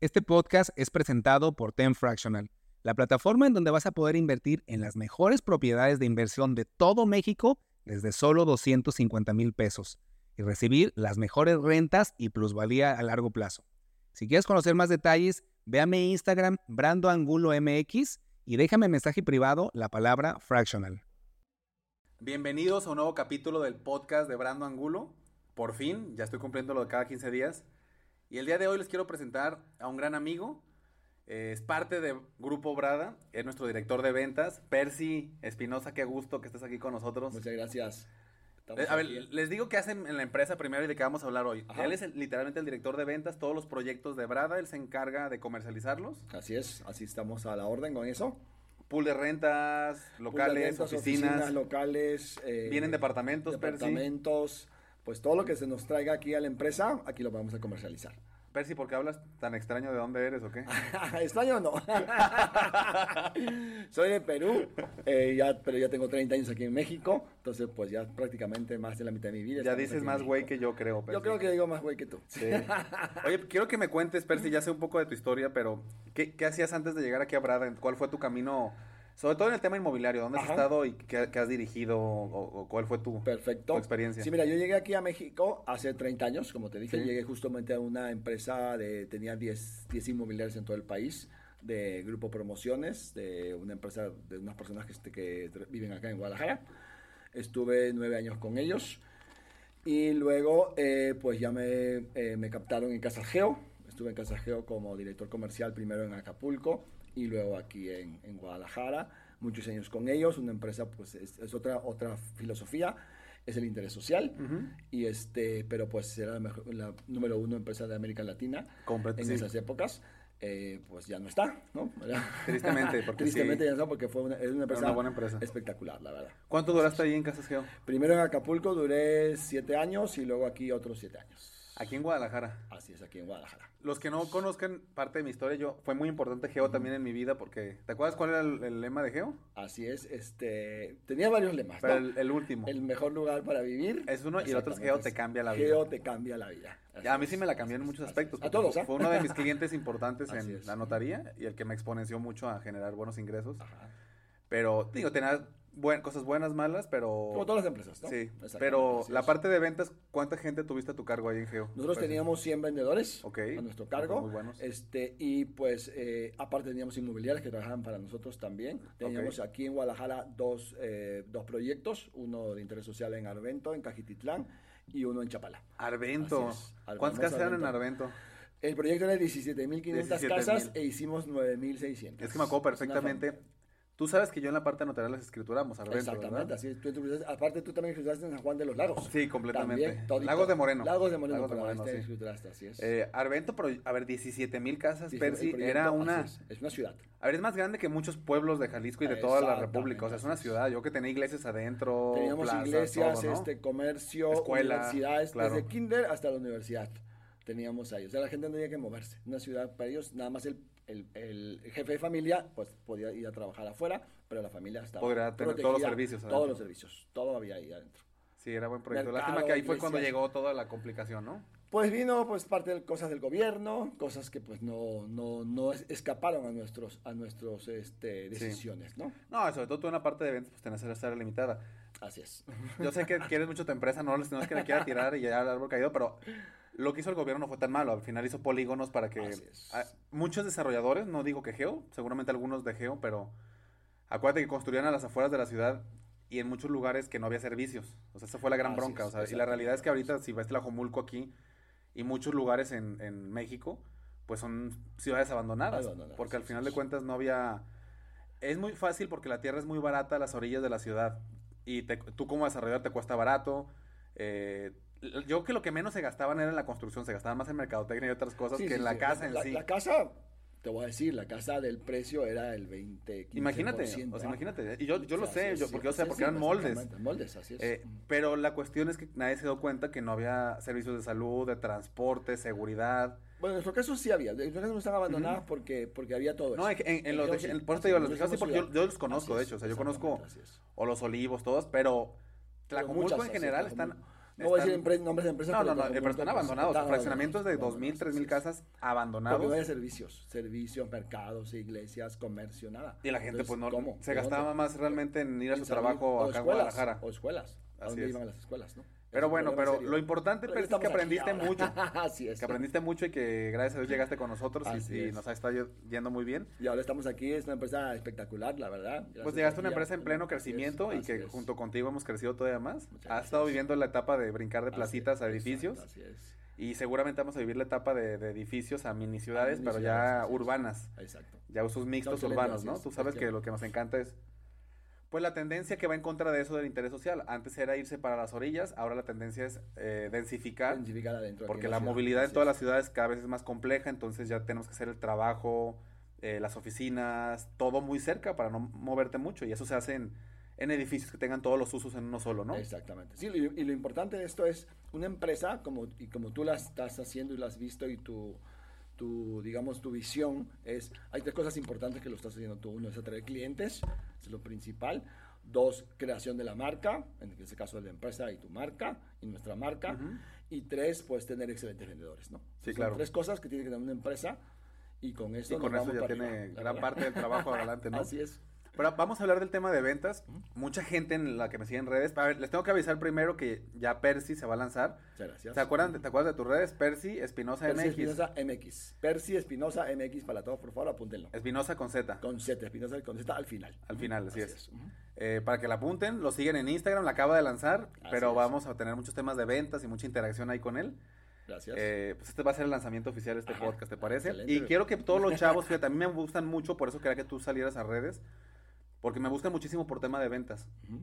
Este podcast es presentado por Ten Fractional, la plataforma en donde vas a poder invertir en las mejores propiedades de inversión de todo México desde solo 250 mil pesos y recibir las mejores rentas y plusvalía a largo plazo. Si quieres conocer más detalles, ve a mi Instagram, Brando Angulo MX, y déjame mensaje privado la palabra fractional. Bienvenidos a un nuevo capítulo del podcast de Brando Angulo. Por fin, ya estoy cumpliendo lo de cada 15 días. Y el día de hoy les quiero presentar a un gran amigo. Eh, es parte de Grupo Brada, es nuestro director de ventas, Percy Espinosa. Qué gusto que estés aquí con nosotros. Muchas gracias. Eh, a ver, les digo qué hacen en la empresa primero y de qué vamos a hablar hoy. Él es literalmente el director de ventas, todos los proyectos de Brada, él se encarga de comercializarlos. Así es, así estamos a la orden con eso. Pool de rentas, locales, oficinas, locales. Eh, Vienen departamentos, departamentos, pues todo lo que se nos traiga aquí a la empresa, aquí lo vamos a comercializar. Percy, ¿por qué hablas tan extraño de dónde eres o qué? extraño no. Soy de Perú, eh, ya, pero ya tengo 30 años aquí en México, entonces pues ya prácticamente más de la mitad de mi vida. Ya dices más güey que yo creo, Percy. Yo creo que digo más güey que tú. Oye, quiero que me cuentes, Percy, ya sé un poco de tu historia, pero ¿qué, qué hacías antes de llegar aquí a Brada? ¿Cuál fue tu camino sobre todo en el tema inmobiliario, ¿dónde has estado y qué, has dirigido o, cuál fue tu, Perfecto. experiencia? Sí, mira, yo llegué aquí a México hace 30 años, como te dije, llegué justamente a una empresa de, tenía 10, 10 inmobiliarios en todo el país, de Grupo Promociones, de una empresa de unas personas que, este, que viven acá en Guadalajara. Estuve nueve años con ellos y luego eh, pues ya me, eh, me captaron en Casa Geo. Estuve en Casa Geo como director comercial primero en Acapulco y luego aquí en, en Guadalajara, muchos años con ellos, una empresa pues es, otra, otra filosofía, es el interés social, y este, pero pues era la, número uno empresa de América Latina en esas épocas. Eh, pues ya no está, ¿no? Tristemente, porque Tristemente ya no está porque fue una, es una, empresa una buena empresa espectacular, la verdad. ¿Cuánto duraste ahí en Casas Geo? Primero en Acapulco duré siete años y luego aquí otros siete años. Aquí en Guadalajara. Así es, aquí en Guadalajara. Los que no conozcan parte de mi historia, yo fue muy importante Geo también en mi vida porque ¿te acuerdas cuál era el, lema de Geo? Así es, este tenía varios lemas. Pero el, último. El mejor lugar para vivir. Es uno y el otro es Geo te cambia la vida. Geo te cambia la vida. a mí sí me la cambió en muchos aspectos. A todos, ¿eh? Fue uno de mis clientes importantes en la notaría y el que me exponenció mucho a generar buenos ingresos. Ajá. Pero digo, tenía cosas buenas, malas, pero... Como todas las empresas, ¿no? Sí, pero la parte de ventas, ¿cuánta gente tuviste a tu cargo ahí en Geo? Nosotros pues, teníamos 100 vendedores a nuestro cargo. Muy buenos. Este, y pues, eh, aparte teníamos inmobiliarias que trabajaban para nosotros también. Teníamos aquí en Guadalajara dos, eh, dos proyectos, uno de interés social en Arvento, en Cajititlán, y uno en Chapala. Arvento. ¿Cuántas casas eran en Arvento? El proyecto era de 17.500 casas e hicimos 9.600. Es que me acuerdo perfectamente Tú sabes que yo en la parte notarial las escrituramos al Exactamente, así es. aparte, tú también escrituraste en San Juan de los Lagos. Sí, completamente. Lagos de Moreno. Lagos de Moreno, Lagos de Moreno, sí. escrituraste, así es. Eh, Arvento, pero, a ver, 17 mil casas, Percy, era una... Es, una ciudad. A ver, es más grande que muchos pueblos de Jalisco y de toda la República. O sea, es una ciudad. Yo que tenía iglesias adentro, Teníamos iglesias, este, comercio, Escuela, universidades, desde kinder hasta la universidad teníamos ahí. O sea, la gente no tenía que moverse. Una ciudad para ellos, nada más el el, el, jefe de familia pues podía ir a trabajar afuera, pero la familia estaba Podría tener todos los servicios adentro. Todos los servicios, todo había ahí adentro. Sí, era buen proyecto. Lástima que ahí fue cuando llegó toda la complicación, ¿no? Pues vino pues parte de cosas del gobierno, cosas que pues no, no, no escaparon a nuestros, a nuestros este, decisiones, ¿no? No, sobre todo tú en la parte de ventas pues tenés que estar limitada. Así es. Yo sé que quieres mucho tu empresa, no, no es que le quiera tirar y ya al árbol caído, pero lo que hizo el gobierno no fue tan malo. Al final hizo polígonos para que muchos desarrolladores, no digo que Geo, seguramente algunos de Geo, pero acuérdate que construían a las afueras de la ciudad y en muchos lugares que no había servicios. O sea, esa fue la gran bronca. o sea, y la realidad es que ahorita si ves Tlajomulco aquí y muchos lugares en, en México, pues son ciudades abandonadas. porque al final de cuentas no había... Es muy fácil porque la tierra es muy barata a las orillas de la ciudad. Y tú como desarrollador te cuesta barato. Eh, yo creo que lo que menos se gastaban era en la construcción, se gastaban más en mercadotecnia y otras cosas que en la casa en sí. La casa, te voy a decir, la casa del precio era el 20, 15%. Imagínate, o sea, ¿ah? imagínate. Y yo, yo lo sé, yo, porque yo sé, porque eran moldes. Moldes, así es. Eh, pero la cuestión es que nadie se dio cuenta que no había servicios de salud, de transporte, seguridad. Bueno, en nuestro caso sí había. En nuestro caso no estaban abandonadas porque, porque había todo eso. No, en, en, los, de, por eso te digo, los sí, porque yo, los conozco, de hecho. O sea, yo conozco o los olivos, todos, pero Tlacomulco en general están No voy a decir nombres de empresas. No, no, no, pero eh, pero están abandonados. están fraccionamientos de abandonados, 2.000, 3.000 así es. casas Porque abandonados. servicios, servicios, mercados, iglesias, comercio, nada. Y la gente, Entonces, pues, no ¿cómo? se ¿De gastaba más realmente en ir a su trabajo acá en Guadalajara. O escuelas. ¿A es. iban las escuelas, no? Pero bueno, pero lo importante Pero Percy, es que aprendiste ahora. mucho. Así es. Que aprendiste mucho y que gracias a Dios llegaste con nosotros y- Así y, es. nos ha estado yendo muy bien. Y ahora estamos aquí, es una empresa espectacular, la verdad. Pues llegaste a una empresa en pleno es, crecimiento y que es. junto contigo hemos crecido todavía más. Muchas Has estado viviendo la etapa de brincar de placitas a edificios Así es. y seguramente vamos a vivir la etapa de, de edificios a mini ciudades, mini pero ciudades, ya urbanas, Exacto. ya usos mixtos urbanos, ¿no? Tú sabes Es que que- lo que nos encanta es pues la tendencia que va en contra de eso del interés social. Antes era irse para las orillas, ahora la tendencia es eh, densificar. Identificar adentro. Porque la ciudad, movilidad en todas las ciudades cada vez es más compleja, entonces ya tenemos que hacer el trabajo, eh, las oficinas, todo muy cerca para no moverte mucho. Y eso se hace en, en edificios que tengan todos los usos en uno solo, ¿no? Exactamente. Sí, y, y lo importante de esto es una empresa, como, y como tú la estás haciendo y la has visto y tu, tu, digamos, tu visión es, hay tres cosas importantes que lo estás haciendo tú. Uno es atraer clientes, es lo principal. Dos, creación de la marca, en este caso de la empresa y tu marca y nuestra marca. Y tres, pues tener excelentes vendedores, ¿no? Sí, Son claro. tres cosas que tiene que tener una empresa y con eso, Y con nos eso vamos ya tiene gran parte del trabajo adelante, ¿no? Así es. Pero vamos a hablar del tema de ventas. Mucha gente en la que me sigue en redes. A ver, les tengo que avisar primero que ya Percy se va a lanzar. Muchas gracias. ¿Se acuerdan, ¿Te acuerdas de tus redes? Percy Espinosa Percy MX. Espinosa MX. Percy Espinosa MX para todos, por favor, apúntenlo. Espinosa con Z. Con Z, Espinosa con Z al final. Al final, así es. Eh, para que la apunten, lo siguen en Instagram, la acaba de lanzar, Así pero es. vamos a tener muchos temas de ventas y mucha interacción ahí con él. Gracias. Eh, pues este va a ser el lanzamiento oficial de este Ajá. podcast, ¿te parece? Excelente. Y quiero que todos los chavos, fíjate, a mí me gustan mucho, por eso quería que tú salieras a redes, porque me buscan muchísimo por tema de ventas. Ujú.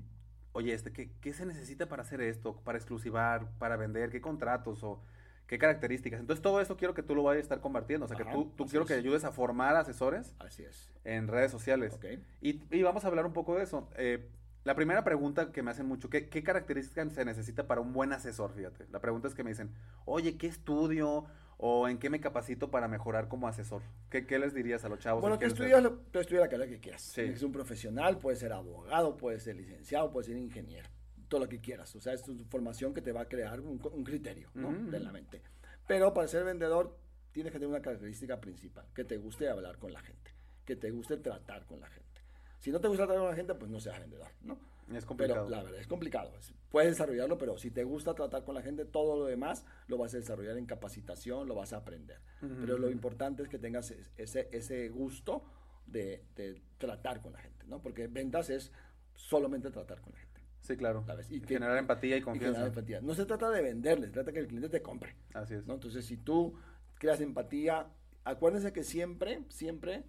Oye, este, ¿qué, qué se necesita para hacer esto? ¿Para exclusivar? ¿Para vender? ¿Qué contratos? ¿O qué características? Entonces todo eso quiero que tú lo vayas a estar compartiendo. O sea, que Ajá, tú, tú así quiero es. que ayudes a formar asesores Así es. en redes sociales. Ok. Y, y vamos a hablar un poco de eso. Eh, la primera pregunta que me hacen mucho, ¿qué, ¿qué características se necesita para un buen asesor? Fíjate, la pregunta es que me dicen, oye, ¿qué estudio o en qué me capacito para mejorar como asesor? ¿Qué, qué les dirías a los chavos? Bueno, quieren estudias, lo- tú estudias la carrera que quieras. Sí. Es un profesional, puede ser abogado, puede ser licenciado, puede ser ingeniero. Todo lo que quieras. O sea, es tu formación que te va a crear un, un criterio ¿no? Ujú. de la mente. Pero para ser vendedor tienes que tener una característica principal, que te guste hablar con la gente, que te guste tratar con la gente. Si no te gusta tratar con la gente, pues no seas vendedor, ¿no? Es complicado. Pero la verdad es complicado. Es- Puedes desarrollarlo, pero si te gusta tratar con la gente, todo lo demás lo vas a desarrollar en capacitación, lo vas a aprender. Ujú. Pero lo importante es que tengas es- ese, ese gusto de, de tratar con la gente, ¿no? Porque ventas es solamente tratar con la gente. Sí, claro. ¿sabes? Y que- generar empatía y y confianza. generar empatía. No se trata de venderle, se trata que el cliente te compre. Así es. ¿no? Entonces, si tú creas empatía, acuérdense que siempre, siempre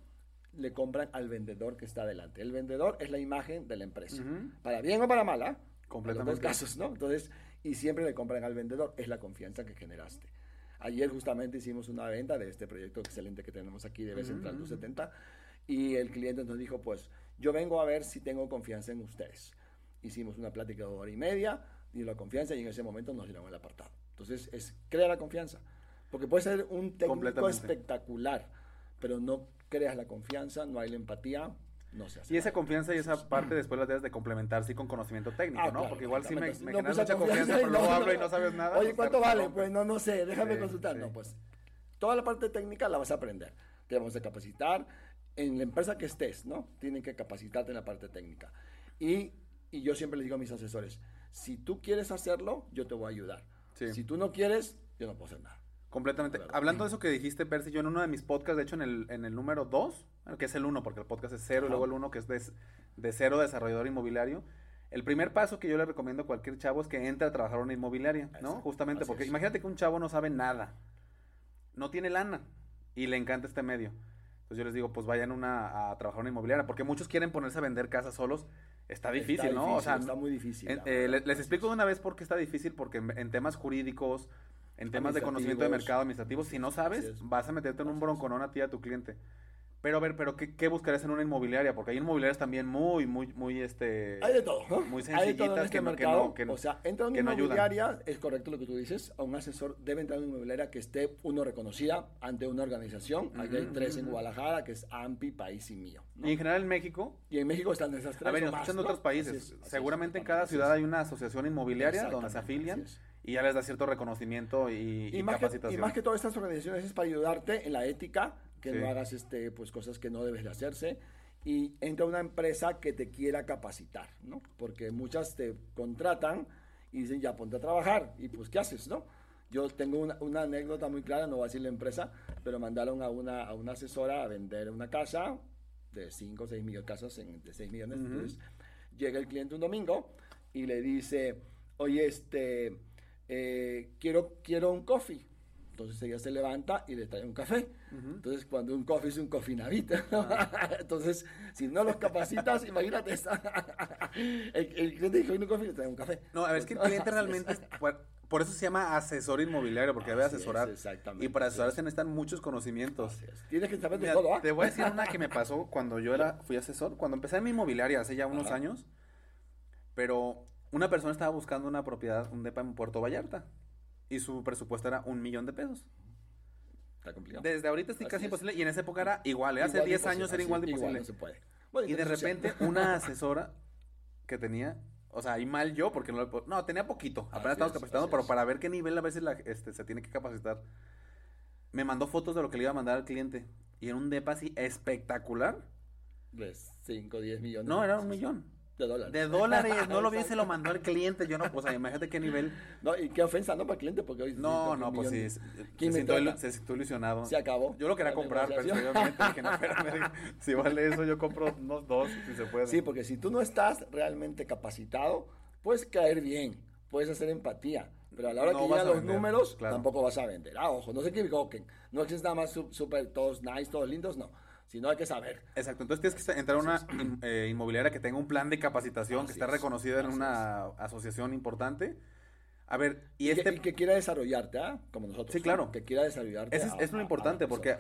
le compran al vendedor que está adelante. El vendedor es la imagen de la empresa. Para bien o para mala, Completamente. en los dos casos, ¿no? Entonces, y siempre le compran al vendedor, es la confianza que generaste. Ayer justamente hicimos una venta de este proyecto excelente que tenemos aquí de Central Ujú. 270 y el cliente nos dijo, pues, yo vengo a ver si tengo confianza en ustedes. Hicimos una plática de hora y media, dio la confianza y en ese momento nos dieron el apartado. Entonces, es crea la confianza. Porque puede ser un técnico espectacular, pero no creas la confianza, no hay la empatía, no se hace. Y esa confianza y esa parte después la debes de complementar sí con conocimiento técnico, Ah, ¿no? claro, Porque igual sí me, me No, generas pues, mucha esa confianza, pero luego no, hablo y no. sabes nada. Oye, pues, ¿cuánto vale? rompe. Pues no, no sé, déjame Sí, consultar. sí. No, pues toda la parte técnica la vas a aprender. Te vamos a capacitar en la empresa que estés, ¿no? Tienen que capacitarte en la parte técnica. Y, y yo siempre les digo a mis asesores, si tú quieres hacerlo, yo te voy a ayudar. Sí. Si tú no quieres, yo no puedo hacer nada. Completamente. Hablando de eso que dijiste, Percy, yo en uno de mis podcasts, de hecho en el, en el número 2, que es el 1, porque el podcast es 0, y luego el 1 que es de, de cero desarrollador inmobiliario, el primer paso que yo le recomiendo a cualquier chavo es que entre a trabajar en una inmobiliaria, ¿no? Exacto. Justamente Así porque es. imagínate que un chavo no sabe nada, no tiene lana y le encanta este medio. Entonces yo les digo, pues vayan una, a trabajar en una inmobiliaria, porque muchos quieren ponerse a vender casas solos. Está difícil, Está ¿no? O sea, está muy difícil. en- eh, les explico de una vez por qué está difícil, porque en, en temas jurídicos, en temas de conocimiento de mercado administrativos, si no sabes, vas a meterte en un bronconón a ti a tu cliente. Pero a ver, pero ¿qué, qué buscarías en una inmobiliaria? Porque hay inmobiliarias también muy, muy, muy, este... Hay de todo, ¿no? muy Hay de todo en sencillitas este que no- que mercado. no- que o sea, entra una que no inmobiliaria, es correcto lo que tú dices, a un asesor debe entrar a una inmobiliaria que esté, uno, reconocida ante una organización. Aquí hay Ujú, tres en ujú. Guadalajara, que es AMPI, País y Mío. Y en general en México, Y en México están esas tres a ver, nos otros países. Así es, así es, Seguramente en cada ciudad hay una asociación inmobiliaria donde se afilian. Y ya les da cierto reconocimiento y, y, más capacitación. Que, y más que todas estas organizaciones es para ayudarte en la ética, que no hagas este, pues, cosas que no debes de hacerse. Y entra una empresa que te quiera capacitar, ¿no? Porque muchas te contratan y dicen, ya ponte a trabajar. Y pues, ¿qué haces, no? Yo tengo una, una, anécdota muy clara, no voy a decir la empresa, pero mandaron a una, a una asesora a vender una casa de 5 o 6 millones, casas en, de 6 millones. Entonces, llega el cliente un domingo y le dice, oye, este, eh, quiero, quiero un coffee. Entonces ella se levanta y le trae un café. Entonces, cuando un coffee es un coffee navita. Entonces, si no los capacitas, imagínate. el, el, cliente dijo, un coffee, le trae un café. No, a ver, es que el cliente realmente, por, eso se llama asesor inmobiliario, porque debe asesorar. exactamente. Y para asesorarse necesitan muchos conocimientos. Tienes que saber de todo. ¿ah? Te voy a decir una que me pasó cuando yo era, fui asesor. Cuando empecé en mi inmobiliaria hace ya unos años, pero una persona estaba buscando una propiedad, un depa en Puerto Vallarta. Y su presupuesto era un millón de pesos. Está complicado. Desde ahorita es casi imposible. Y en esa época era igual. ¿eh? Hace 10 años era igual de imposible. no se puede. y de repente una asesora que tenía o sea, y mal yo, porque no No, tenía poquito. Apenas estamos capacitando, pero para ver qué nivel a veces la, este, se tiene que capacitar. Me mandó fotos de lo que le iba a mandar al cliente. Y era un depa así espectacular. De 5, 10 millones. No, era un millón. De dólares. De dólares, no lo vi, se lo mandó al cliente. Yo no, o sea, imagínate qué nivel. No, y qué ofensa, ¿no? Para el cliente, porque hoy. No, no, pues sí. Se, sintió, se sintió ilusionado. Se acabó. Yo lo quería comprar, pero obviamente dije, no, espérame, si vale eso, yo compro unos dos, si se puede. Sí, porque si tú no estás realmente capacitado, puedes caer bien, puedes hacer empatía. Pero a la hora que llegan los números, tampoco vas a vender. Ah, ojo, no se equivoquen. No es nada más súper, todos nice, todos lindos, no si no hay que saber. Exacto, entonces tienes que entrar a una eh, inmobiliaria que tenga un plan de capacitación, que esté reconocida en una asociación importante. A ver, y, este... Que, que quiera desarrollarte, ¿ah? Como nosotros. Sí, claro. Que quiera desarrollarte. Eso es, lo importante, porque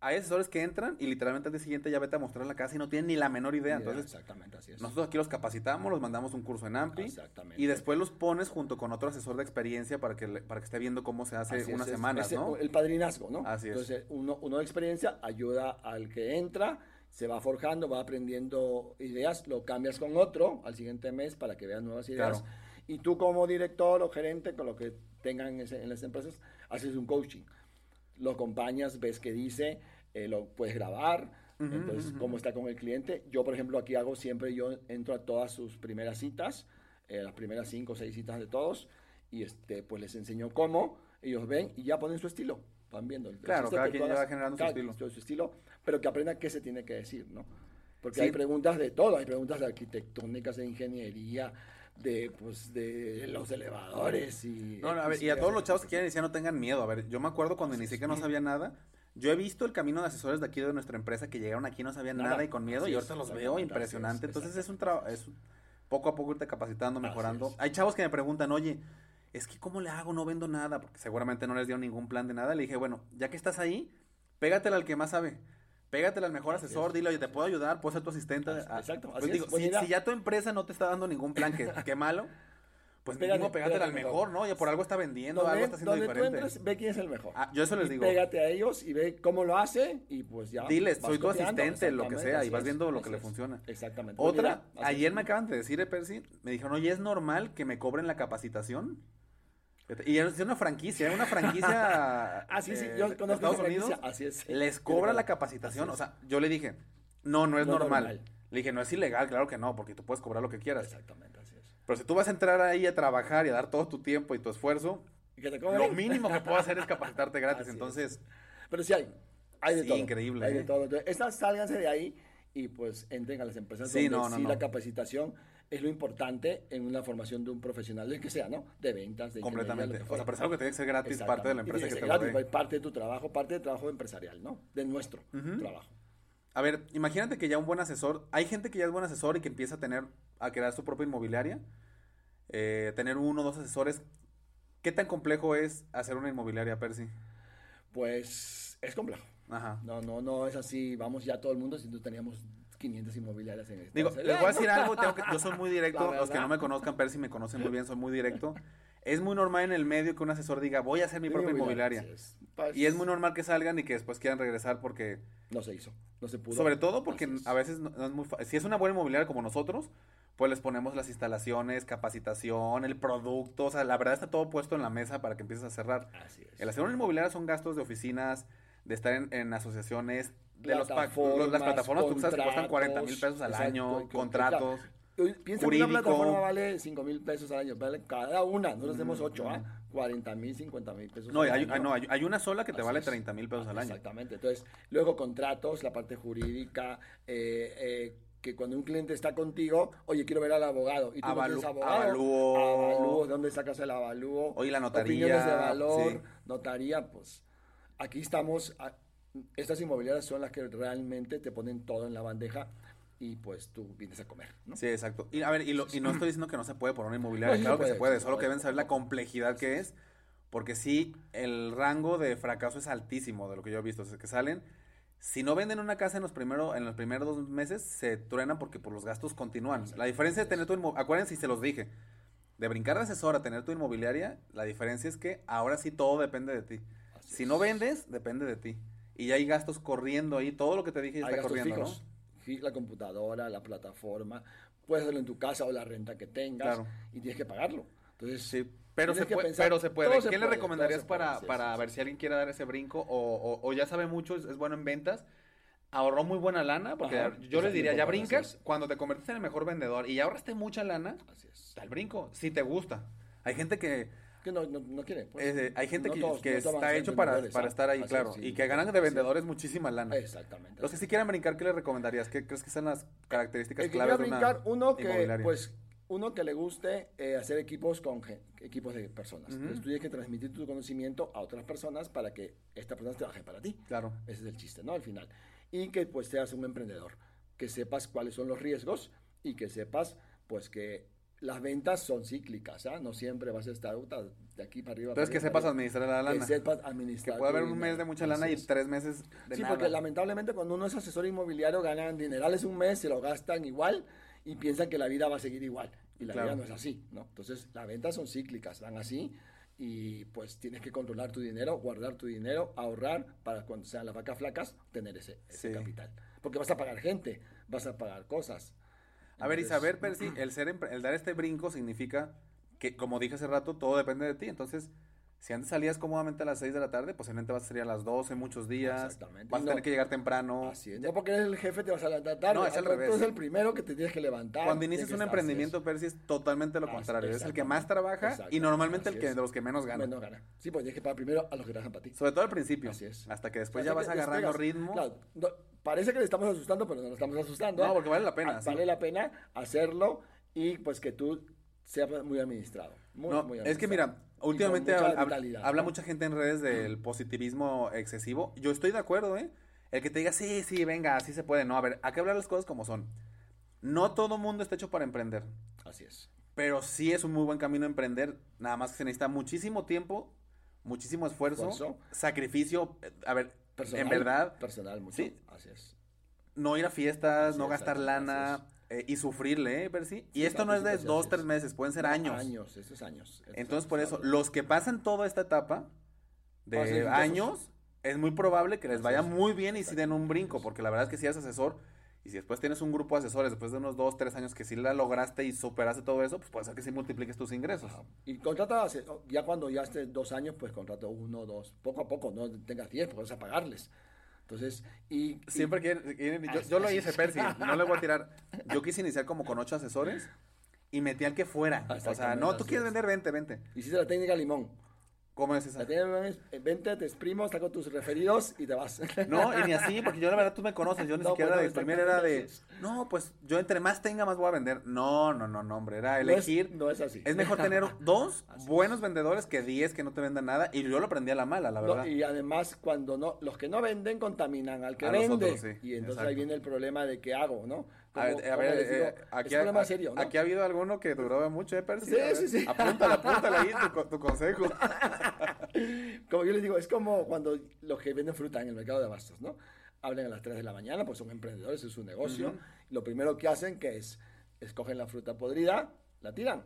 hay asesores que entran y literalmente al día siguiente ya vete a mostrar la casa y no tienen ni la menor idea. Entonces, exactamente, así es. Nosotros aquí los capacitamos, los mandamos un curso en AMPI. Y después los pones junto con otro asesor de experiencia para que, para que esté viendo cómo se hace una semana, ¿no? El padrinazgo, ¿no? Así es. Entonces, uno, uno de experiencia ayuda al que entra, se va forjando, va aprendiendo ideas, lo cambias con otro al siguiente mes para que vean nuevas ideas. Y tú como director o gerente, con lo que tengan en las empresas, haces un coaching. Lo acompañas, ves qué dice eh, lo puedes grabar, entonces cómo está con el cliente. Yo, por ejemplo, aquí hago siempre, yo entro a todas sus primeras citas, eh, las primeras cinco o seis citas de todos, y este, pues les enseño cómo, ellos ven y ya ponen su estilo, van viendo. Claro, cada quien va generando su estilo. su estilo, pero que aprendan qué se tiene que decir, ¿no? Porque hay preguntas de todo, hay preguntas de arquitectónicas, de ingeniería, de pues de los elevadores y no, a ver, y a todos los chavos que quieren iniciar no tengan miedo a ver yo me acuerdo cuando inicié que no sabía nada yo he visto el camino de asesores de aquí de nuestra empresa que llegaron aquí no sabían nada, y con miedo y ahorita los veo impresionante. Entonces es un trabajo, es poco a poco irte capacitando, mejorando. Hay chavos que me preguntan, oye, es que ¿cómo le hago? No vendo nada, porque seguramente no les dieron ningún plan de nada. Le dije, bueno, ya que estás ahí, pégatela al que más sabe. Pégatela al mejor asesor, dile, oye, te puedo ayudar, puedo ser tu asistente. Exacto. Pues digo, si, ya tu empresa no te está dando ningún plan, que, que malo, pues pégate, pégate al mejor, ¿no? Ya por algo está vendiendo, algo está haciendo diferente. Donde tú entres, ve quién es el mejor. Ah, yo eso les digo. Pégate a ellos y ve cómo lo hace y pues ya. Diles, soy tu asistente, lo que sea, y vas viendo lo que le funciona. Exactamente. Otra, ayer me acaban de decir, eh, Percy, me dijeron, oye, ¿es normal que me cobren la capacitación? Y es una franquicia, es una franquicia. ah, sí, yo eh, conozco Estados Unidos. Así es. Les cobra la capacitación. O sea, yo le dije, no, no es normal. Le dije, no es ilegal, claro que no, porque tú puedes cobrar lo que quieras. Exactamente, así es. Pero si tú vas a entrar ahí a trabajar y a dar todo tu tiempo y tu esfuerzo, lo mínimo que puedo hacer es capacitarte gratis. Entonces. Pero sí hay. Hay de sí, todo. increíble. Hay de ¿eh? todo. Entonces, estas sálganse de ahí y pues entren a las empresas sí, donde no, sí la capacitación es lo importante en una formación de un profesional, del que sea, ¿no? De ventas, de Completamente. O sea, pero es algo que tiene que ser gratis, parte de la empresa que, te gratis, lo Parte de tu trabajo, parte del trabajo empresarial, ¿no? De nuestro trabajo. A ver, imagínate que ya un buen asesor, hay gente que ya es buen asesor y que empieza a tener, a crear su propia inmobiliaria eh, tener uno o dos asesores. ¿Qué tan complejo es hacer una inmobiliaria, Percy? Pues es complejo. Ajá. No, no, no es así, vamos ya todo el mundo, si tú teníamos 500 inmobiliarias en este. Digo, les voy a decir algo, yo soy muy directo, los que no me conozcan, Percy me conocen muy bien, soy muy directo. Es muy normal en el medio que un asesor diga, voy a hacer mi propia inmobiliaria. Pues y es muy normal que salgan y que después quieran regresar porque... No se hizo, no se pudo. Sobre todo porque a veces no, es muy Si es una buena inmobiliaria como nosotros, pues les ponemos las instalaciones, capacitación, el producto, o sea, la verdad está todo puesto en la mesa para que empieces a cerrar. Así es. El hacer una inmobiliaria son gastos de oficinas, de estar en, en asociaciones, de los Plataformas, las plataformas tú sabes que cuestan contratos, 40 mil pesos al exacto, año, que- que- contratos. Piensa que jurídico. una plataforma vale 5 mil pesos al año, vale cada una, nosotros tenemos 8, ¿ah? 40 mil, 50 mil pesos No, al hay, año. hay- no, hay, hay una sola que te Así vale es. 30 mil pesos al año. Exactamente. Entonces, luego contratos, la parte jurídica, eh, eh, que cuando un cliente está contigo, oye, quiero ver al abogado. Y tú no Avalu- tienes abogado. avalúo. Avalúo, ¿de dónde sacas el avalúo? Oye, la notaría, Opiniones de valor, sí. notaría, pues aquí estamos. Estas inmobiliarias son las que realmente te ponen todo en la bandeja y pues tú vienes a comer, ¿no? Sí, exacto. Y a ver, y, lo- y no estoy diciendo que no se puede por una inmobiliaria, No, sí claro que se puede, puede, se solo que puede. deben saber la complejidad que es, porque sí, el rango de fracaso es altísimo de lo que yo he visto, o sea, que salen, si no venden una casa en los, primero, en los primeros dos meses, se truenan porque por los gastos continúan. La diferencia de tener tu inmobiliaria, acuérdense, se los dije, de brincar de asesor a tener tu inmobiliaria, la diferencia es que ahora sí todo depende de ti. Así Si es. no vendes, depende de ti. Y ya hay gastos corriendo ahí, todo lo que te dije Hay está gastos corriendo, fijos. ¿no? Sí, La computadora, la plataforma, puedes hacerlo en tu casa o la renta que tengas Claro. y tienes que pagarlo. Entonces, Sí, pero se, puede, pensar, pero se puede. se ¿Qué le puede, recomendarías puede, para, sí, para sí, ver sí. si alguien quiere dar ese brinco o, o- o ya sabe mucho, es, es bueno en ventas? Ahorró muy buena lana, porque Ajá, yo les diría, ya brincas, cuando te convertiste en el mejor vendedor y ya ahorraste mucha lana, Así es. da el brinco, si te gusta. Hay gente que, Que no, no, no quiere. pues. hay gente No que, todos- que está hecho para, para estar ahí, claro, sí, y que ganan de sí. vendedores muchísima lana. Exactamente. Los que sí quieran brincar, ¿qué les recomendarías? ¿Qué crees que son las características El que claves de una brincar, uno que, pues, uno que le guste eh, hacer equipos con equipos de personas. Ujú. Entonces tú tienes que transmitir tu conocimiento a otras personas para que estas personas trabajen para ti. Claro. Ese es el chiste, ¿no? Al final. Y que pues seas un emprendedor, que sepas cuáles son los riesgos y que sepas pues que las ventas son cíclicas, ¿ah? No siempre vas a estar de aquí para arriba. Entonces, que para sepas arriba, administrar la lana. Que sepas Que administrar. puede tu haber un mes de mucha lana y es. tres meses de Sí, nada. porque lamentablemente cuando uno es asesor inmobiliario ganan dinerales un mes, se lo gastan igual y piensan que la vida va a seguir igual. Y la Claro. vida no es así, ¿no? Entonces las ventas son cíclicas, van así y pues tienes que controlar tu dinero, guardar tu dinero, ahorrar para cuando sean las vacas flacas tener ese, ese Sí. capital. Porque vas a pagar gente, vas a pagar cosas. A ver, saber, Percy, el, ser el dar este brinco significa que, como dije hace rato, todo depende de ti. Entonces, si antes salías cómodamente a las 6 de la tarde, posiblemente vas a salir a las 12 muchos días. Exactamente. Vas a Y tener no- que llegar temprano. Así es. No porque eres el jefe te vas a levantar tarde. No, es al Tú revés. eres el primero que te tienes que levantar. Cuando inicias un emprendimiento. Percy, es totalmente lo Ah, contrario. Es el que más trabaja y normalmente el que de los que menos gana. Menos gana. Sí, pues tienes que pagar primero a los que trabajan para ti. Sobre todo al principio. Así es. Hasta que después ya vas agarrando ritmo. Claro, no, parece que le estamos asustando, pero no lo estamos asustando. No, ¿eh? porque vale la pena, Ah, sí. Vale la pena hacerlo y pues que tú seas muy administrado. Muy, No, muy es que administrado. mira, últimamente mucha habla, habla ¿no? mucha gente en redes del positivismo excesivo. Yo estoy de acuerdo, ¿eh? El que te diga, sí, sí, venga, así se puede. No, a ver, hay que hablar las cosas como son. No todo mundo está hecho para emprender, Así es. pero sí es un muy buen camino emprender. Nada más que se necesita muchísimo tiempo, muchísimo esfuerzo, Esfuerzo. sacrificio. eh, A ver, Personal, en verdad, Personal, mucho. Sí. Así es. no ir a fiestas, Así no gastar es, lana eh, y sufrirle, ¿eh, Percy? Y Sí, esto no es de dos, tres es. meses, pueden ser años. Años, eso es años. Entonces, por eso, años. los que pasan toda esta etapa de años, es muy probable que les vaya muy bien y si den un brinco, porque la verdad es que si eres asesor y si después tienes un grupo de asesores, después de unos dos, tres años que sí la lograste y superaste todo eso, pues puede ser que sí multipliques tus ingresos. Y contrata, ya cuando ya esté dos años, pues contrata uno, dos, poco a poco, no tengas diez, porque vas a pagarles. Entonces, y... y- Siempre quieren, quieren- yo, Así- yo lo hice. Percy, no le voy a tirar. Yo quise iniciar como con ocho asesores y metí al que fuera. O sea, no, tú quieres es. vender, vente, vente. Hiciste la técnica limón. ¿Cómo es esa? Eh, vente, te exprimo, saco tus referidos y te vas. No, y ni así, porque yo la verdad tú me conoces, yo ni No, siquiera pues, era no, de exprimir, era de, no, pues yo entre más tenga, más voy a vender. No, no, no, no, hombre, era No es- elegir. No es, así. Es mejor tener dos Así es. buenos vendedores que diez que no te vendan nada, y yo lo aprendí a la mala, la verdad. y además, cuando no, los que no venden contaminan al que A vende. otros, sí, y entonces exacto. ahí viene el problema de qué hago, ¿no? A ver, ¿Cómo- a ver, digo? eh, aquí, es ha- serio, ¿no? aquí ha habido alguno que duró mucho, ¿eh, Percy? Sí, sí, sí. Apúntale, apúntale ahí tu, tu consejo. Como yo les digo, es como cuando los que venden fruta en el mercado de abastos, ¿no? Hablan a las 3 de la mañana, pues son emprendedores, es su negocio. Ujú. Lo primero que hacen que es, escogen la fruta podrida, la tiran,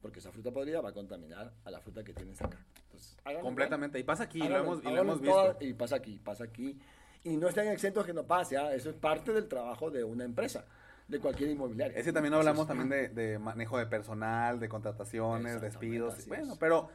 porque esa fruta podrida va a contaminar a la fruta que tienes acá. Entonces, Completamente, y pasa aquí, lo hemos, y lo hemos visto. y pasa aquí, pasa aquí. Y no están exentos que no pase, ¿ah? eso es parte del trabajo de una empresa. De cualquier inmobiliario. Ese también hablamos también de, de, manejo de personal, de contrataciones, despidos. Bueno, pero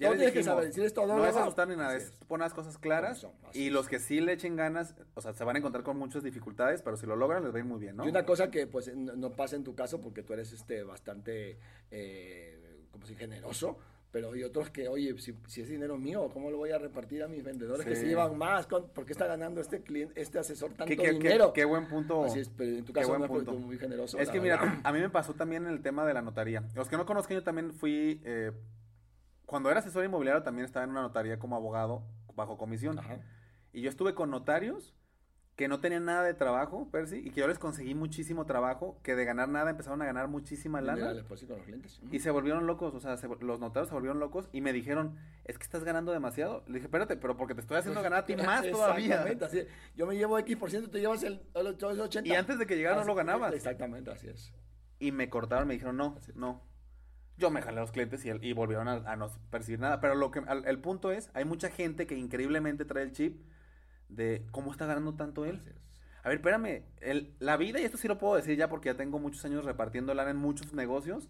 ya no tienes que saber decir esto. No, vas a asustar ni nada, es poner las cosas claras y los que sí le echen ganas, o sea, se van a encontrar con muchas dificultades, pero si lo logran les va a ir muy bien, ¿no? Y una cosa que pues no, pasa en tu caso porque tú eres este bastante, eh, como si generoso, pero hay otros que, oye, si, si, es dinero mío, ¿cómo lo voy a repartir a mis vendedores que se llevan más? ¿Por qué está ganando este cliente, este asesor tanto ¿Qué, dinero? Qué, buen punto. Así es, pero en tu caso no punto. muy generoso. Es que mira, a mí me pasó también en el tema de la notaría. Los que no conozcan, yo también fui eh, cuando era asesor inmobiliario también estaba en una notaría como abogado bajo comisión. Y yo estuve con notarios que no tenían nada de trabajo, Percy, y que yo les conseguí muchísimo trabajo, que de ganar nada empezaron a ganar muchísima lana. Pues, con los clientes. Y se volvieron locos, o sea, los notarios se volvieron locos y me dijeron, es que estás ganando demasiado. Le dije, espérate, pero porque te estoy haciendo pues, ganar a ti más todavía. Así, yo me llevo X por ciento, te llevas el, el 80. Y antes de que llegara no lo ganabas. Exactamente, así es. Y me cortaron, me dijeron, no, no, yo me jalé a los clientes y, y volvieron a, no percibir nada. Pero lo que el punto es, hay mucha gente que increíblemente trae el chip de cómo está ganando tanto él. A ver, espérame, el, la vida, y esto sí lo puedo decir ya porque ya tengo muchos años repartiendo lana en muchos negocios,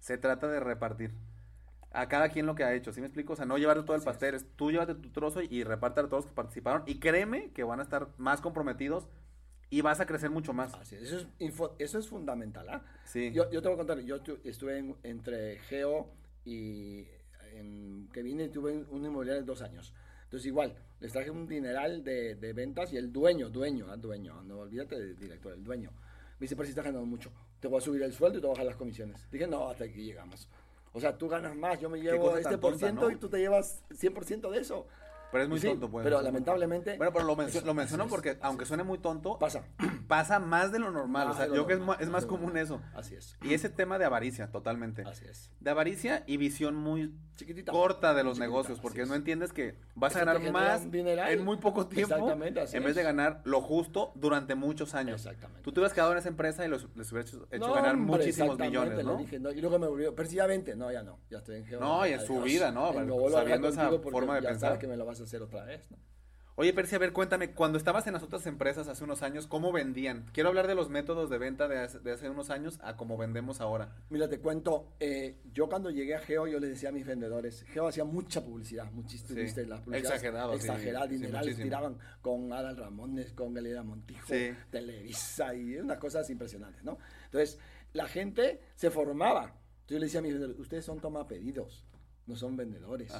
se trata de repartir. A cada quien lo que ha hecho, ¿sí me explico? O sea, no llevarte todo el pastel, es. tú llévate tu trozo y reparte a todos los que participaron. Y créeme que van a estar más comprometidos y vas a crecer mucho más. Así es, eso es, eso es fundamental. ¿ah? Sí. Yo, yo, te voy a contar, yo estuve entre Geo y en, que vine y tuve un inmobiliario de dos años. Entonces igual, les traje un dineral de, de ventas y el dueño, dueño, ah, dueño, no olvídate del director, el dueño. Me dice, pero si estás ganando mucho, te voy a subir el sueldo y te voy a bajar las comisiones. Dije, no, hasta aquí llegamos. O sea, tú ganas más, yo me llevo este por ciento y tú te llevas 100% de eso. Pero es muy tonto, pues. Pero lamentablemente. Bueno, pero lo, lo menciono porque, aunque suene muy tonto, pasa. Pasa más de lo normal. o sea, yo creo que es, más común eso. Así es. Y ese tema de avaricia, totalmente. Así es. De avaricia y visión muy corta de los negocios, porque no entiendes que vas a ganar más en muy poco tiempo. Exactamente, así En vez de ganar lo justo durante muchos años. Exactamente. Tú te hubieras quedado en esa empresa y les hubieras hecho, ganar muchísimos millones, ¿no? Dije, no, Y luego me volvió, pero si ya vente, no, ya no, ya estoy en. No, y en su vida, ¿no? Sabiendo esa forma de pensar. que me lo vas a hacer otra vez, ¿no? Oye, Percy, a ver, cuéntame, cuando estabas en las otras empresas hace unos años, ¿cómo vendían? Quiero hablar de los métodos de venta de hace, unos años a cómo vendemos ahora. Mira, te cuento, eh, yo cuando llegué a Geo, yo les decía a mis vendedores, Geo hacía mucha publicidad, muchísimo, sí. las Exagerado, Exagerada, dinerales, tiraban con Adal Ramones, con Galera Montijo, Televisa y unas cosas impresionantes, ¿no? Entonces, la gente se formaba. Yo le decía a mis vendedores, ustedes son toma pedidos, no son vendedores.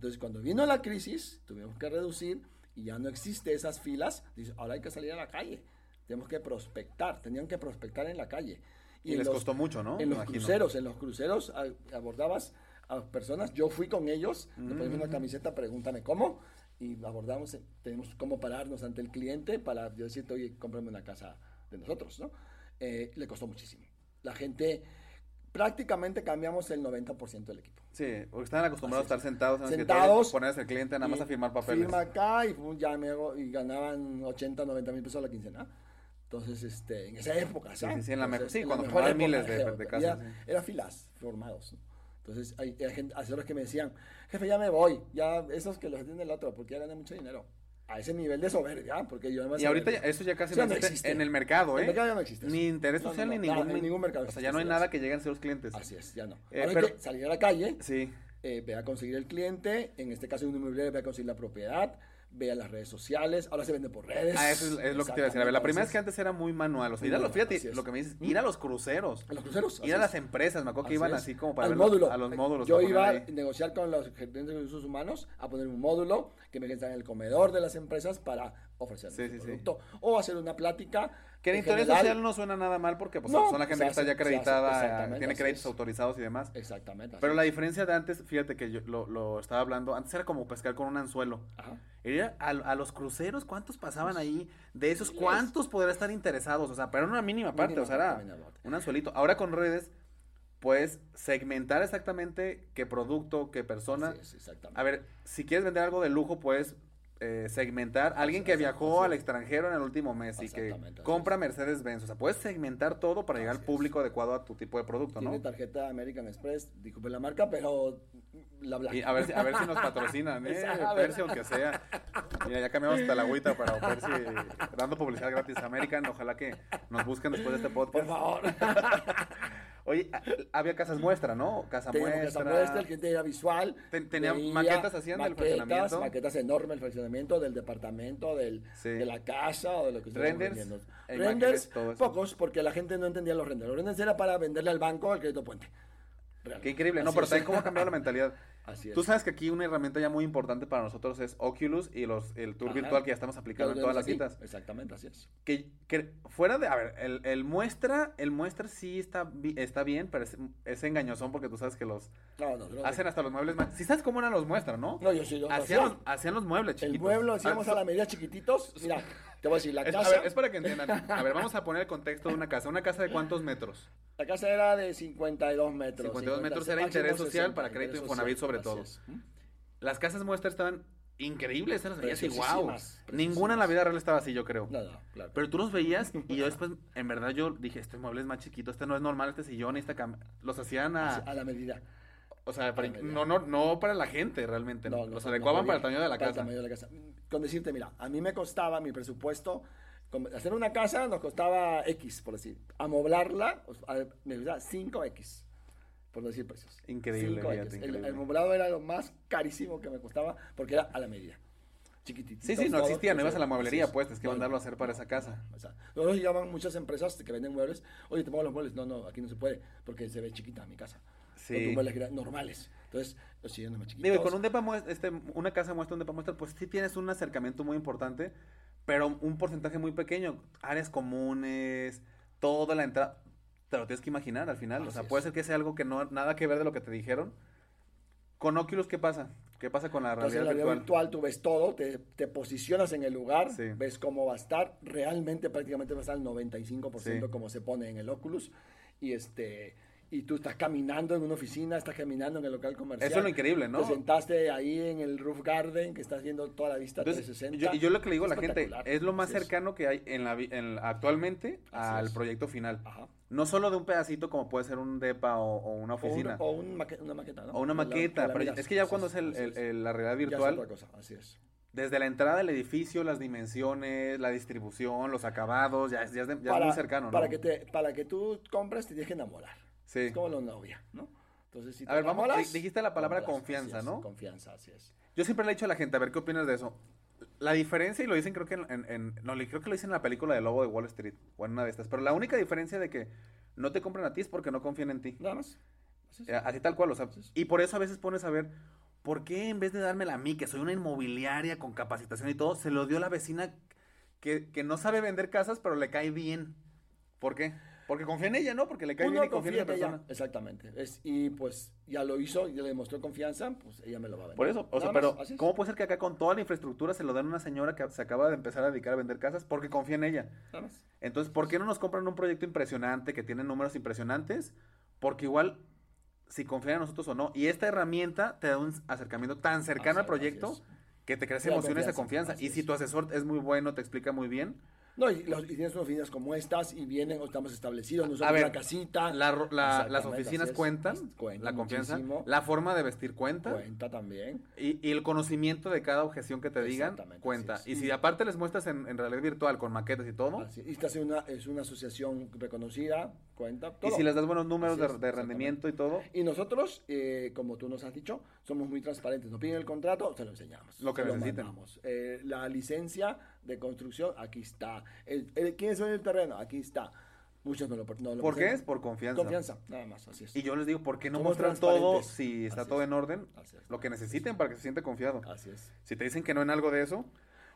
Entonces, cuando vino la crisis, tuvimos que reducir y ya no existe esas filas, dice, ahora hay que salir a la calle, tenemos que prospectar, tenían que prospectar en la calle. Y, les costó mucho, ¿no? En los cruceros, en los cruceros abordabas a personas, yo fui con ellos, me ponían una camiseta, pregúntame cómo, y abordamos, tenemos cómo pararnos ante el cliente para yo decirte, oye, cómprame una casa de nosotros, ¿no? Eh, le costó muchísimo. La gente prácticamente cambiamos el 90% del equipo. Sí, porque están acostumbrados a estar sentados, en sentados, ponerse el cliente nada más a firmar papeles. Firma acá y, ya me y ganaban 80, 90 mil pesos a la quincena. Entonces, este, en esa época, ¿sabes? Sí, sí, en la mejor, sí, cuando hay miles de, de casos. Era filas formados. Entonces, hay, hay gente, asesores que me decían, jefe, ya me voy, ya esos que los atienden el otro, porque ya gané mucho dinero a ese nivel de soberbia, porque yo además... Y ahorita eso ya casi no, existe en el mercado, ¿eh? En el mercado ya no existe. Ni interés social ni ningún, ningún mercado. O sea, ya no hay nada que lleguen a ser los clientes. Así es, ya no. Eh, pero, hay que salir a la calle, sí. eh, ve a conseguir el cliente, en este caso de un inmobiliario, ve a conseguir la propiedad, vea las redes sociales, ahora se vende por redes. Ah, eso es, lo que te iba a decir. A ver, la primera vez que antes era muy manual. O sea, ir a los, fíjate, lo que me dices, ir a los cruceros. A los cruceros. Ir a las empresas, me acuerdo que iban así como para Al módulo. a los módulos. Yo iba a negociar con los gerentes de recursos humanos a poner un módulo que me quede en el comedor de las empresas para ofrecer sí, sí, producto. O hacer una plática que en interés social no suena nada mal porque pues, son la gente que está ya acreditada, tiene créditos autorizados y demás. Exactamente. Pero la diferencia de antes, fíjate que yo lo, lo, estaba hablando, antes era como pescar con un anzuelo. Ajá. a, los cruceros, ¿cuántos pasaban ahí? De esos, ¿cuántos podrían estar interesados? O sea, pero una mínima parte, o sea, era un anzuelito. Ahora con redes, puedes segmentar exactamente qué producto, qué persona. Sí, a ver, si quieres vender algo de lujo, puedes eh, segmentar alguien que viajó al extranjero en el último mes y que compra Mercedes-Benz. O sea, puedes segmentar todo para llegar al público adecuado a tu tipo de producto, Tiene ¿no? tarjeta American Express, disculpe la marca, pero la blanca. Y a ver, si, a ver si nos patrocinan, ¿eh? A ver. Percy, aunque sea. Mira, ya cambiamos hasta la agüita para Percy, dando publicidad gratis a American. Ojalá que nos busquen después de este Por podcast. favor. Oye, a- había casas muestra, ¿no? Casa Teníamos muestra. casa muestra, el cliente era visual. Ten- tenía veía maquetas hacían del fraccionamiento. Maquetas enormes del fraccionamiento, del departamento, del, Sí. de la casa o de lo que estuviéramos Renders, vendiendo. e Renders, pocos, porque la gente no entendía los renders. Los renders era para venderle al banco el crédito puente. Realmente. Qué increíble. No, pero también cómo ha cambiado la mentalidad. Así es. Tú sabes que aquí una herramienta ya muy importante para nosotros es Oculus y los, el tour Ajá. virtual que ya estamos aplicando en todas las aquí. citas. Exactamente, así es. Que, que fuera de, a ver, el, el muestra, el muestra sí está, está bien, pero es, es engañosón porque tú sabes que los No, no, no. hacen hasta los muebles más. Sí sabes cómo eran los muestras, ¿no? No, yo sí, yo hacían, los, hacía. hacían los muebles chiquitos. El mueble hacíamos Ah, a la medida chiquititos. Mira, te voy a decir, la es, a casa, ver, es para que entiendan. A ver, vamos a poner el contexto de una casa. ¿Una casa de cuántos metros? la casa era de 52 metros. 52 metros era máximo interés social 60, para crédito Infonavit sobre así todo. es. Las casas muestras estaban increíbles, las veías y wow. Ninguna en la vida real estaba así, yo creo. No, no, claro. Pero tú los veías y yo después, en verdad, yo dije, este mueble es más chiquito, este no es normal, este sillón, esta cama. Los hacían a... a la medida. O sea, para- no, no, no para la gente realmente. No, los no, adecuaban para el tamaño de la para el casa. tamaño de la casa. Con decirte, mira, a mí me costaba mi presupuesto, hacer una casa nos costaba X, por decir. Amoblarla, me costaba 5X, por decir precios. Increíble, 5X. fíjate, El, increíble. el era lo más carísimo que me costaba porque era a la medida. Chiquitito. Sí, sí, no existía, no ibas a la mueblería, pues, tienes que No, mandarlo a hacer para esa casa. o sea, Luego llaman muchas empresas que venden muebles. Oye, te pongo los muebles. No, no, aquí no se puede porque se ve chiquita mi casa. Sí. Con normales. Entonces, los sillones más chiquitos. Digo, con un depa muestra, este, una casa muestra, un depa muestra, pues sí tienes un acercamiento muy importante, pero un porcentaje muy pequeño. Áreas comunes, toda la entrada. Te lo tienes que imaginar al final. o sea, es. puede ser que sea algo que no nada que ver de lo que te dijeron. Con Oculus, ¿qué pasa? ¿Qué pasa con la Entonces, realidad en la realidad virtual? virtual tú ves todo, te, te posicionas en el lugar, Sí. ves cómo va a estar, realmente prácticamente va a estar al 95% Sí. como se pone en el Oculus, y este y tú estás caminando en una oficina, estás caminando en el local comercial. Eso es lo increíble, ¿no? Te sentaste ahí en el roof garden, que estás viendo toda la vista Entonces, 360. yo, y yo lo que le digo a la gente, es lo más Así es. cercano que hay en la, en- actualmente Así al es. proyecto final. Ajá. No solo de un pedacito como puede ser un depa o, o una O, un- oficina. o un maque- una maqueta, ¿no? O una la- maqueta, la pero miras. es que ya cuando es el- así el- el- la realidad Ya es virtual, otra cosa, así es. desde la entrada del edificio, las dimensiones, la distribución, los acabados, ya, es- ya es, de- ya es muy cercano, ¿no? Para que, te, para que tú compres, te tienes que enamorar. Sí. Es como la novia, ¿no? Entonces, si A te ver, vamos, di- dijiste la palabra compras, confianza, así es, ¿no? Confianza, así es. Yo siempre le he dicho a la gente, a ver qué opinas de eso. La diferencia, y lo dicen creo que en, en- no, creo que lo dicen en la película de Lobo de Wall Street, o en una de estas, pero la única diferencia de que no te compran a ti es porque no confían en ti. Nada más. Así es. Eh, Así tal cual, o sea, y por eso a veces pones a ver, ¿por qué en vez de dármela a mí, que soy una inmobiliaria con capacitación y todo, se lo dio a la vecina que, que no sabe vender casas, pero le cae bien? ¿Por qué? Porque confía en ella, ¿no? Porque le cae Uno bien y confía en la ella. Exactamente. Es, y pues ya lo hizo, ya le demostró confianza, pues ella me lo va a vender. Por eso, o sea, Nada pero. ¿cómo puede ser que acá con toda la infraestructura se lo den a una señora que se acaba de empezar a dedicar a vender casas? Porque confía en ella. Nada más. Entonces, ¿por qué no nos compran un proyecto impresionante que tiene números impresionantes? Porque igual, si confían en nosotros o no, y esta herramienta te da un acercamiento tan cercano al Así- proyecto que te da emociones de confianza, Y si es. tu asesor es muy bueno, te explica muy bien, No, y, los- y tienes unas oficinas como estas y vienen o estamos establecidos, nosotros A ver, una casita. la ro- la- las oficinas cuentan, Cuenta la confianza, muchísimo. la forma de vestir cuenta. Cuenta también. Y, y el conocimiento de cada objeción que te digan cuenta. Y si aparte les muestras en, en realidad virtual con maquetas y todo, Así- y esta es una, es una asociación reconocida, cuenta. y todo. si les das buenos números de, es, de exactamente. rendimiento y todo, Y nosotros, eh, como tú nos has dicho, somos muy transparentes. Nos piden el contrato, se lo enseñamos. Lo que necesiten. Eh, la licencia de construcción, aquí está. El, el- ¿Quién es el terreno? Aquí está. Muchos no lo no lo ¿por qué es? Por confianza. Confianza, nada más, así es. Y yo les digo, ¿por qué no Somos mostrar todo si está Así todo es. en orden? Lo que necesiten para que se siente confiado. Así es. Si te dicen que no en algo de eso,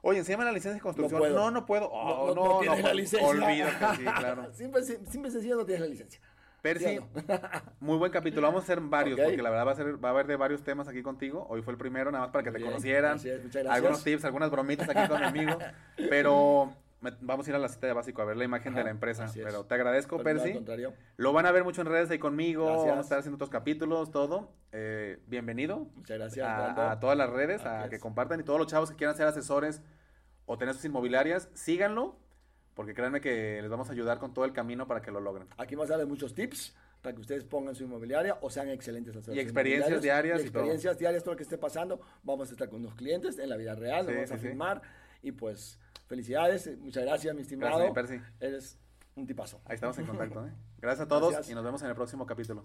oye, enséñame la licencia de construcción. puedo. No, no puedo. Oh, no, no, tienes la puedo. licencia. Olvídate, sí, claro. Siempre sencillo no tienes la licencia. Percy, ¿Sí o muy buen capítulo. Vamos a hacer varios, Ok. porque la verdad va a, ser, va a haber de varios temas aquí contigo. Hoy fue el primero, nada más para que Muy te bien. conocieran. Gracias. Algunos tips, algunas bromitas aquí con mi amigo. Pero vamos a ir a la cita de básico a ver la imagen de la empresa. Pero te agradezco, Pero Percy. Lo van a ver mucho en redes ahí conmigo. Gracias. Vamos a estar haciendo otros capítulos, todo. Eh, bienvenido Muchas gracias. a, a todas las redes, Así a que compartan. Y todos los chavos que quieran ser asesores o tener sus inmobiliarias, síganlo. Porque créanme que les vamos a ayudar con todo el camino para que lo logren. Aquí vamos a darles muchos tips para que ustedes pongan su inmobiliaria o sean excelentes asesores Y experiencias diarias Y y todo. experiencias diarias, todo lo que esté pasando. Vamos a estar con unos clientes en la vida real, nos Sí, vamos a sí. firmar. Y pues, felicidades. Muchas gracias, mi estimado. Gracias, Percy. Eres un tipazo. Ahí estamos en contacto. ¿eh? Gracias a todos Gracias. y nos vemos en el próximo capítulo.